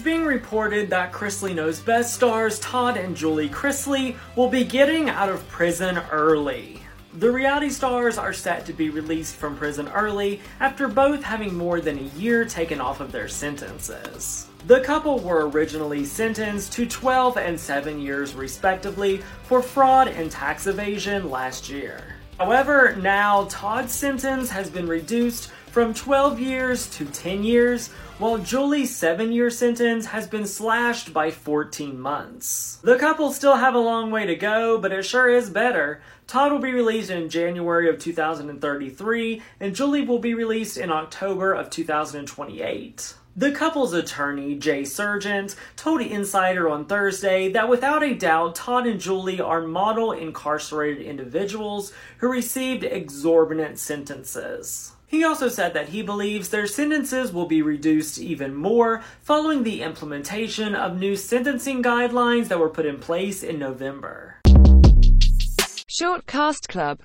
It's being reported that Chrisley Knows Best stars Todd and Julie Chrisley will be getting out of prison early. The reality stars are set to be released from prison early after both having more than a year taken off of their sentences. The couple were originally sentenced to 12 and 7 years respectively for fraud and tax evasion last year. However, now Todd's sentence has been reduced from 12 years to 10 years, while Julie's 7 year sentence has been slashed by 14 months. The couple still have a long way to go, but it sure is better. Todd will be released in January of 2033, and Julie will be released in October of 2028. The couple's attorney, Jay Surgent, told Insider on Thursday that without a doubt, Todd and Julie are model incarcerated individuals who received exorbitant sentences. He also said that he believes their sentences will be reduced even more following the implementation of new sentencing guidelines that were put in place in November. Short Cast Club